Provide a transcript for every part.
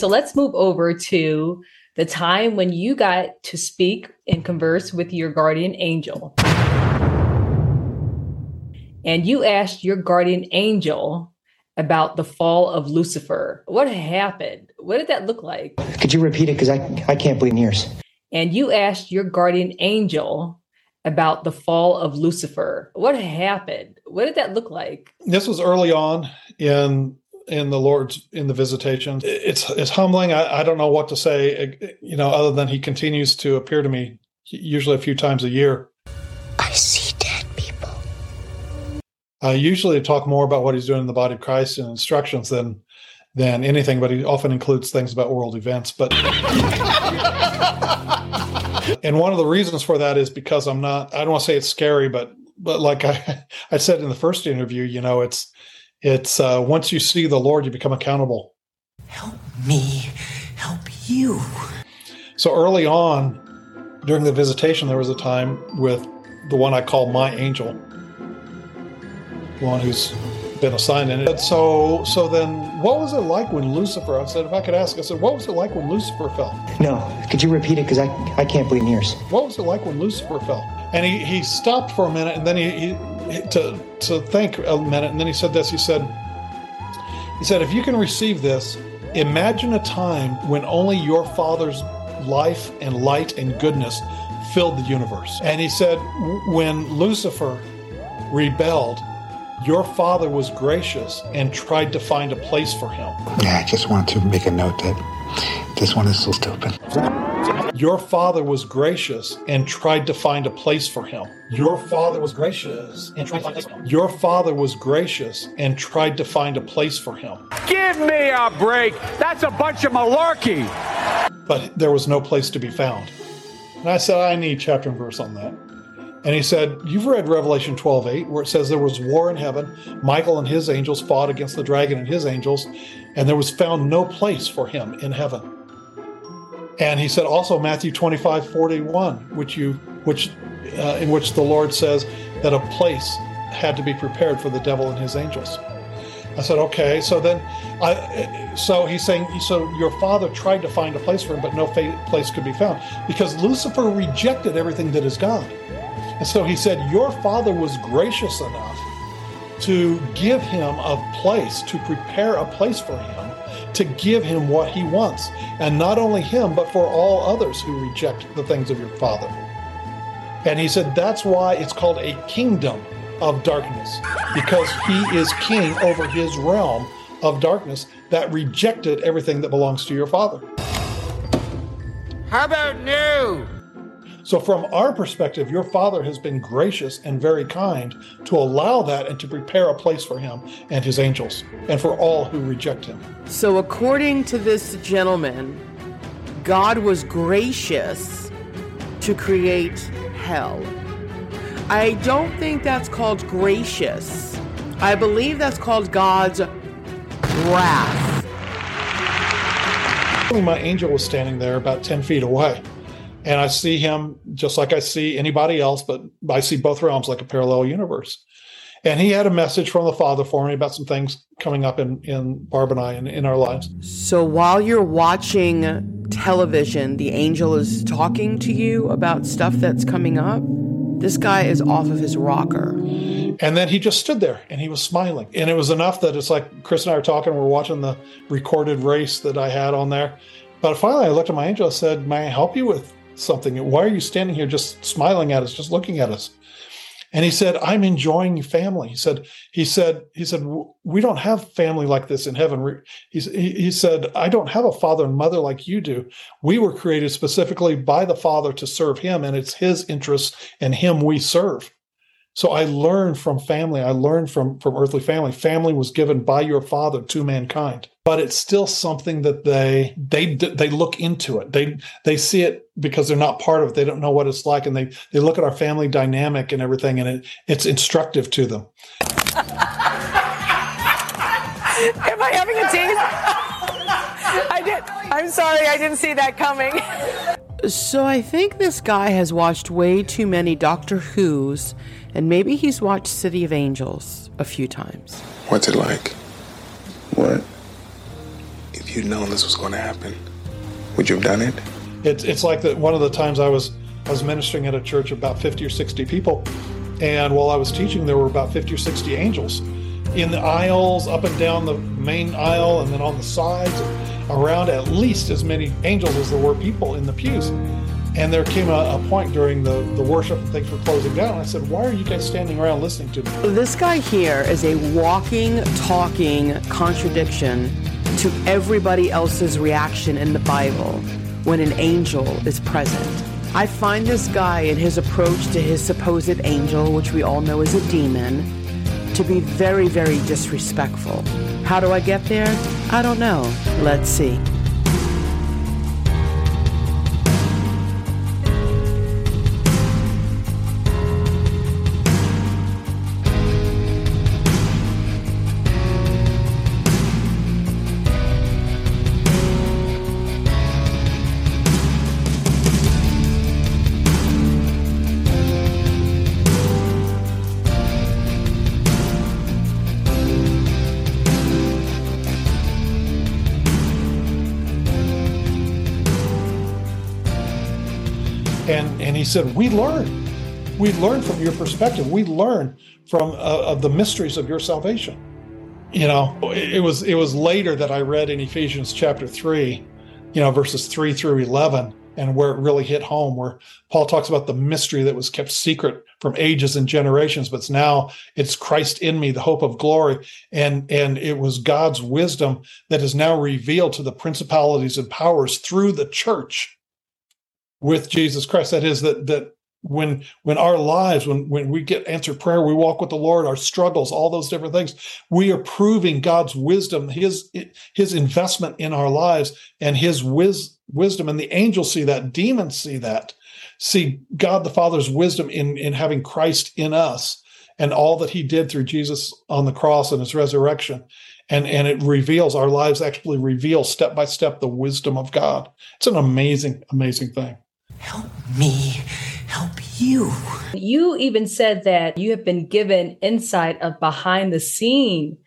so let's move over to the time when you got to speak and converse with your guardian angel. And you asked your guardian angel about the fall of Lucifer. What happened? What did that look like? Could you repeat it? Because I, I can't believe ears. And you asked your guardian angel about the fall of Lucifer. What happened? What did that look like? This was early on in in the Lord's in the visitation. It's it's humbling. I, I don't know what to say, you know, other than He continues to appear to me, usually a few times a year. I see dead people. I usually talk more about what He's doing in the body of Christ and instructions than than anything, but He often includes things about world events. But and one of the reasons for that is because I'm not. I don't want to say it's scary, but but like I I said in the first interview, you know, it's it's uh, once you see the Lord, you become accountable. Help me, help you. So early on, during the visitation, there was a time with the one I call my angel, the one who's been assigned in it. So, so then, what was it like when Lucifer? I said, if I could ask, I said, what was it like when Lucifer fell? No, could you repeat it? Because I, I can't believe ears. What was it like when Lucifer fell? And he, he stopped for a minute, and then he, he to to think a minute, and then he said this. He said, he said, if you can receive this, imagine a time when only your Father's life and light and goodness filled the universe. And he said, when Lucifer rebelled, your father was gracious and tried to find a place for him. Yeah, I just wanted to make a note that this one is so stupid. Your father was gracious and tried to find a place for him. Your father was gracious and tried to find a place for him. Your father was gracious and tried to find a place for him. Give me a break. That's a bunch of malarkey. But there was no place to be found. And I said, I need chapter and verse on that. And he said, You've read Revelation 12 8, where it says there was war in heaven. Michael and his angels fought against the dragon and his angels, and there was found no place for him in heaven. And he said also Matthew 25 41, which you which uh, in which the Lord says that a place had to be prepared for the devil and his angels. I said, okay. So then, I, so he's saying, so your father tried to find a place for him, but no place could be found because Lucifer rejected everything that is God. And so he said, Your father was gracious enough to give him a place, to prepare a place for him, to give him what he wants. And not only him, but for all others who reject the things of your father. And he said, That's why it's called a kingdom of darkness, because he is king over his realm of darkness that rejected everything that belongs to your father. How about new? So, from our perspective, your father has been gracious and very kind to allow that and to prepare a place for him and his angels and for all who reject him. So, according to this gentleman, God was gracious to create hell. I don't think that's called gracious. I believe that's called God's wrath. My angel was standing there about 10 feet away and I see him just like I see anybody else, but I see both realms like a parallel universe. And he had a message from the Father for me about some things coming up in, in Barb and I in, in our lives. So while you're watching television, the angel is talking to you about stuff that's coming up. This guy is off of his rocker. And then he just stood there and he was smiling. And it was enough that it's like Chris and I are talking, we're watching the recorded race that I had on there. But finally, I looked at my angel and said, May I help you with something. Why are you standing here just smiling at us, just looking at us? And he said, I'm enjoying family. He said, he said, he said, we don't have family like this in heaven. He, he said, I don't have a father and mother like you do. We were created specifically by the father to serve him and it's his interests and him we serve. So I learned from family. I learned from, from earthly family. Family was given by your father to mankind but it's still something that they they they look into it. They they see it because they're not part of it. They don't know what it's like, and they they look at our family dynamic and everything, and it it's instructive to them. Am I having a tease? I did. I'm sorry, I didn't see that coming. So I think this guy has watched way too many Doctor Who's, and maybe he's watched City of Angels a few times. What's it like? What? If you'd known this was going to happen, would you have done it? It's it's like that. One of the times I was I was ministering at a church of about fifty or sixty people, and while I was teaching, there were about fifty or sixty angels in the aisles, up and down the main aisle, and then on the sides, around at least as many angels as there were people in the pews. And there came a, a point during the, the worship and things were closing down. I said, Why are you guys standing around listening to me? This guy here is a walking, talking contradiction to everybody else's reaction in the Bible when an angel is present. I find this guy and his approach to his supposed angel, which we all know is a demon, to be very, very disrespectful. How do I get there? I don't know. Let's see. And he said we learn. We learn from your perspective. We learn from uh, of the mysteries of your salvation. You know it, it was it was later that i read in ephesians chapter 3 you know verses 3 through 11 and where it really hit home where paul talks about the mystery that was kept secret from ages and generations but now it's christ in me the hope of glory. And and it was god's wisdom that is now revealed to the principalities and powers through the church with Jesus Christ. That is that that when when our lives, when when we get answered prayer, we walk with the Lord, our struggles, all those different things, we are proving God's wisdom, His His investment in our lives, and His wis- wisdom. And the angels see that, demons see that, see God the Father's wisdom in in having Christ in us, and all that He did through Jesus on the cross and His resurrection. And, and it reveals our lives actually reveal step by step the wisdom of God. It's an amazing, amazing thing. Help me help you. You even said that you have been given insight of behind the scene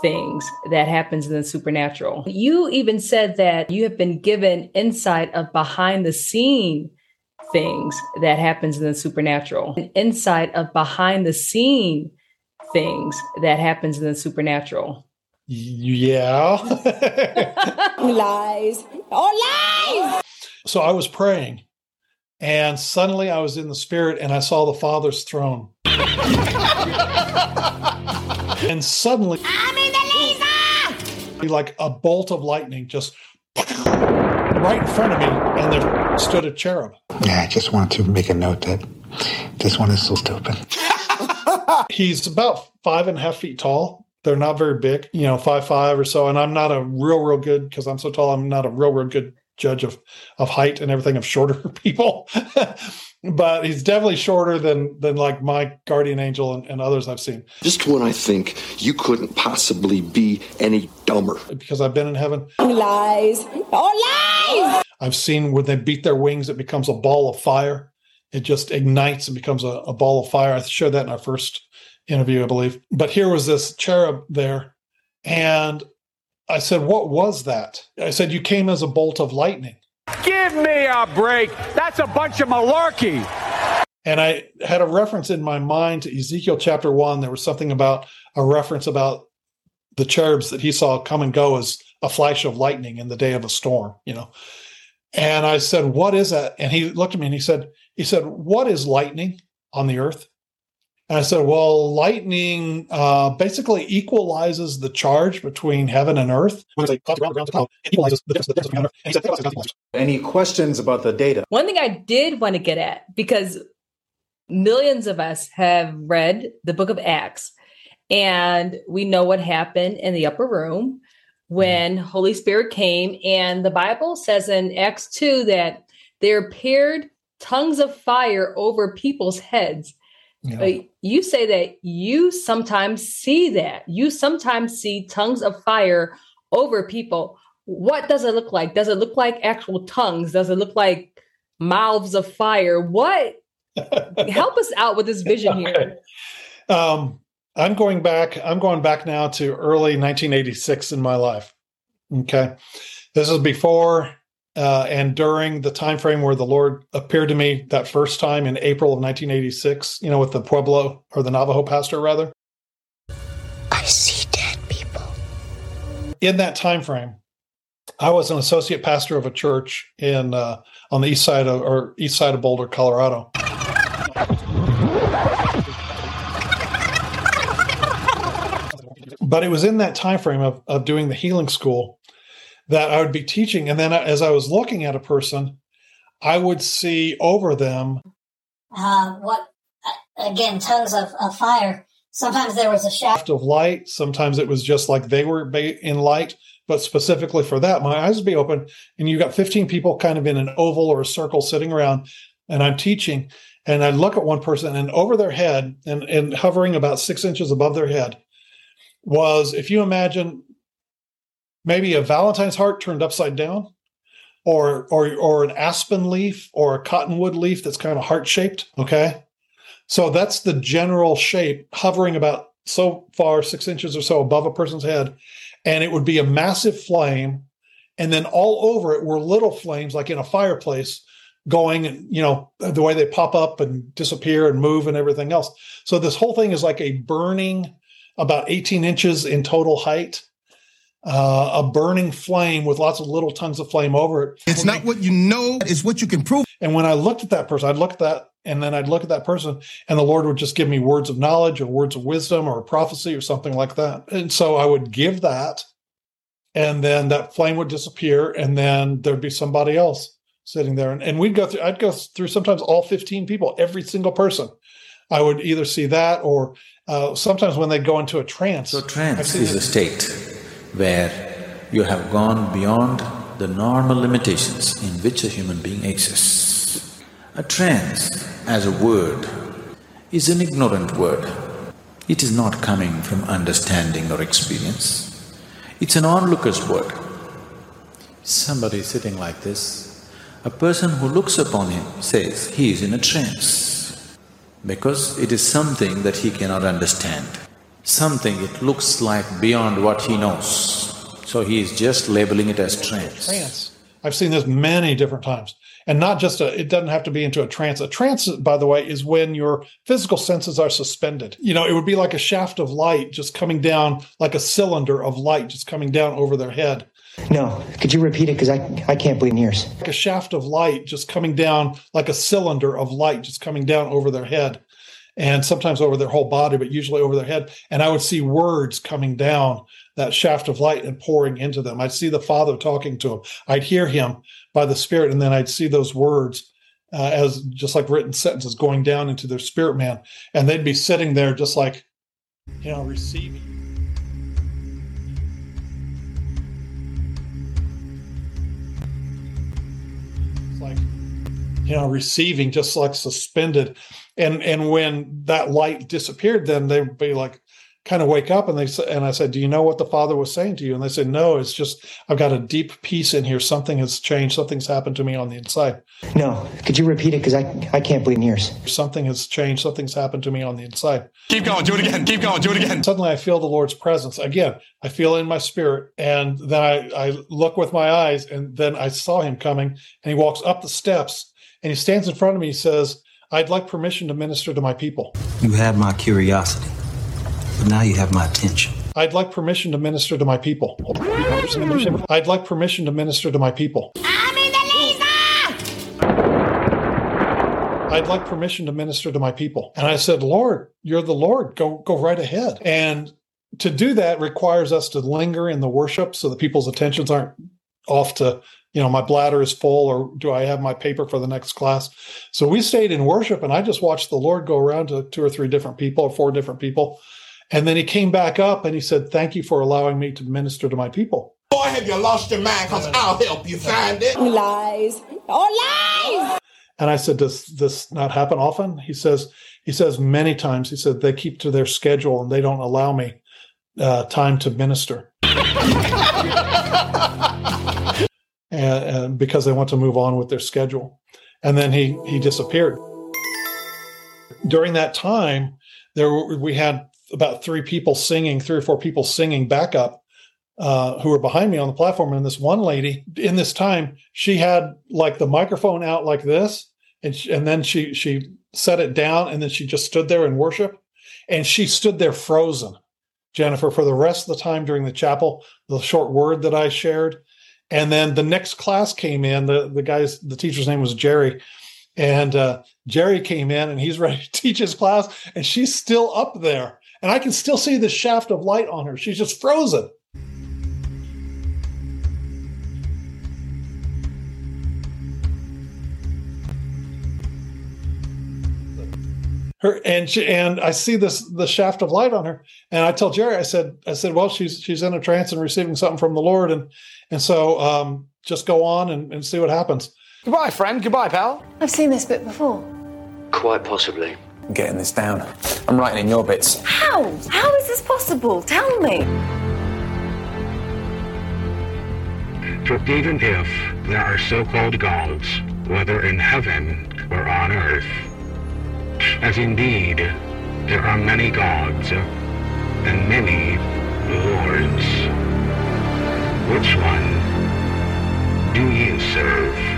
things that happens in the supernatural. You even said that you have been given insight of behind the scene things that happens in the supernatural. An insight of behind the scene things that happens in the supernatural. Yeah. lies. Oh, lies. So I was praying and suddenly I was in the spirit and I saw the Father's throne. and suddenly, I'm in the laser! like a bolt of lightning, just right in front of me, and there stood a cherub. Yeah, I just wanted to make a note that this one is so stupid. He's about five and a half feet tall. They're not very big, you know, five five or so. And I'm not a real, real good because I'm so tall. I'm not a real, real good judge of of height and everything of shorter people. but he's definitely shorter than than like my guardian angel and, and, others I've seen. Just when I think you couldn't possibly be any dumber. Because I've been in heaven. Lies. Oh lies. I've seen when they beat their wings, it becomes a ball of fire. It just ignites and becomes a, a ball of fire. I showed that in our first interview, I believe. But here was this cherub there, and I said, What was that? I said, You came as a bolt of lightning. Give me a break. That's a bunch of malarkey. And I had a reference in my mind to Ezekiel chapter one. There was something about a reference about the cherubs that he saw come and go as a flash of lightning in the day of a storm, you know. And I said, What is that? And he looked at me and he said, He said, What is lightning on the earth? And I said, well, lightning uh, basically equalizes the charge between heaven and earth. When it's like around, around the cloud, it equalizes the difference, the difference between earth. And he said, Any questions about the data? One thing I did want to get at, because millions of us have read the book of Acts, and we know what happened in the upper room when Holy Spirit came. And the Bible says in Acts 2 that there appeared tongues of fire over people's heads yeah. you say that you sometimes see that. You sometimes see tongues of fire over people. What does it look like? Does it look like actual tongues? Does it look like mouths of fire? What? Help us out with this vision here. Okay. Um, I'm going back. I'm going back now to early 1986 in my life. Okay. This is before uh, and during the time frame where the Lord appeared to me that first time in April of 1986, you know, with the Pueblo or the Navajo pastor rather. I see dead people. In that time frame, I was an associate pastor of a church in uh, on the east side of or east side of Boulder, Colorado. But it was in that time frame of, of doing the healing school that I would be teaching. And then as I was looking at a person, I would see over them. Uh, what, again, tongues of, of fire. Sometimes there was a shaft of light. Sometimes it was just like they were in light. But specifically for that, my eyes would be open, and you got 15 people kind of in an oval or a circle sitting around, and I'm teaching. And I look at one person, and over their head, and, and hovering about six inches above their head, was if you imagine maybe a Valentine's heart turned upside down, or or or an aspen leaf or a cottonwood leaf that's kind of heart shaped. Okay, so that's the general shape, hovering about so far six inches or so above a person's head, and it would be a massive flame, and then all over it were little flames like in a fireplace going and you know the way they pop up and disappear and move and everything else so this whole thing is like a burning about 18 inches in total height uh, a burning flame with lots of little tongues of flame over it. It's not what you know, it's what you can prove. And when I looked at that person, I'd look at that and then I'd look at that person and the Lord would just give me words of knowledge or words of wisdom or a prophecy or something like that. And so I would give that and then that flame would disappear and then there'd be somebody else sitting there. And, and we'd go through, I'd go through sometimes all 15 people, every single person. I would either see that or uh, sometimes when they go into a trance. So trance is a state where you have gone beyond the normal limitations in which a human being exists. A trance, as a word, is an ignorant word. It is not coming from understanding or experience. It's an onlooker's word. Somebody sitting like this, a person who looks upon him says he is in a trance because it is something that he cannot understand something it looks like beyond what he knows. So he is just labeling it as trance. Trance. I've seen this many different times. And not just a, it doesn't have to be into a trance. A trance, by the way, is when your physical senses are suspended. You know, it would be like a shaft of light just coming down, like a cylinder of light just coming down over their head. No, could you repeat it? Because I, I can't believe ears. Like a shaft of light just coming down, like a cylinder of light just coming down over their head and sometimes over their whole body, but usually over their head. And I would see words coming down that shaft of light and pouring into them. I'd see the Father talking to him. I'd hear him by the Spirit, and then I'd see those words uh, as just like written sentences going down into their spirit man, and they'd be sitting there just like, you know, receiving. It's like, you know, receiving, just like suspended and and when that light disappeared then they'd be like kind of wake up and they said and i said do you know what the father was saying to you? And they said no it's just i've got a deep peace in here. Something has changed. Something's happened to me on the inside. No. Could you repeat it? Because i i can't believe ears. Something has changed. Something's happened to me on the inside. Keep going. Do it again. Keep going. Do it again. Suddenly i feel the lord's presence again. I feel in my spirit. And then i i look with my eyes and then i saw him coming and he walks up the steps and he stands in front of me. He says I'd like permission to minister to my people. You have my curiosity, but now you have my attention. I'd like permission to minister to my people. I'd like permission to minister to my people. I'm in the laser! I'd like permission to minister to my people. And I said, Lord, you're the Lord. Go go right ahead. And to do that requires us to linger in the worship so that people's attentions aren't off to you know my bladder is full or do i have my paper for the next class? So we stayed in worship and i just watched the lord go around to two or three different people or four different people. And then he came back up and he said thank you for allowing me to minister to my people. Boy have you lost your mind because i'll help you find it. Lies. Oh lies. And i said does this not happen often? He says he says many times he said they keep to their schedule and they don't allow me uh, time to minister and, and because they want to move on with their schedule. And then he he disappeared. During that time, there we had about three people singing, three or four people singing backup uh, who were behind me on the platform, and this one lady in this time she had like the microphone out like this, and she, and then she she set it down, and then she just stood there in worship, and she stood there frozen, Jennifer, for the rest of the time during the chapel, the short word that I shared, and then the next class came in. the The guy's the teacher's name was Jerry, and uh, Jerry came in, and he's ready to teach his class, and she's still up there, and I can still see the shaft of light on her. She's just frozen. Her and she and I see this the shaft of light on her and I tell Jerry I said I said well she's she's in a trance and receiving something from the Lord and and so um, just go on and, and see what happens. Goodbye, friend. Goodbye, pal. I've seen this bit before. Quite possibly. I'm getting this down. I'm writing in your bits. How? How is this possible? Tell me. For even if there are so-called gods, whether in heaven or on earth, as indeed there are many gods and many lords. Which one do you serve?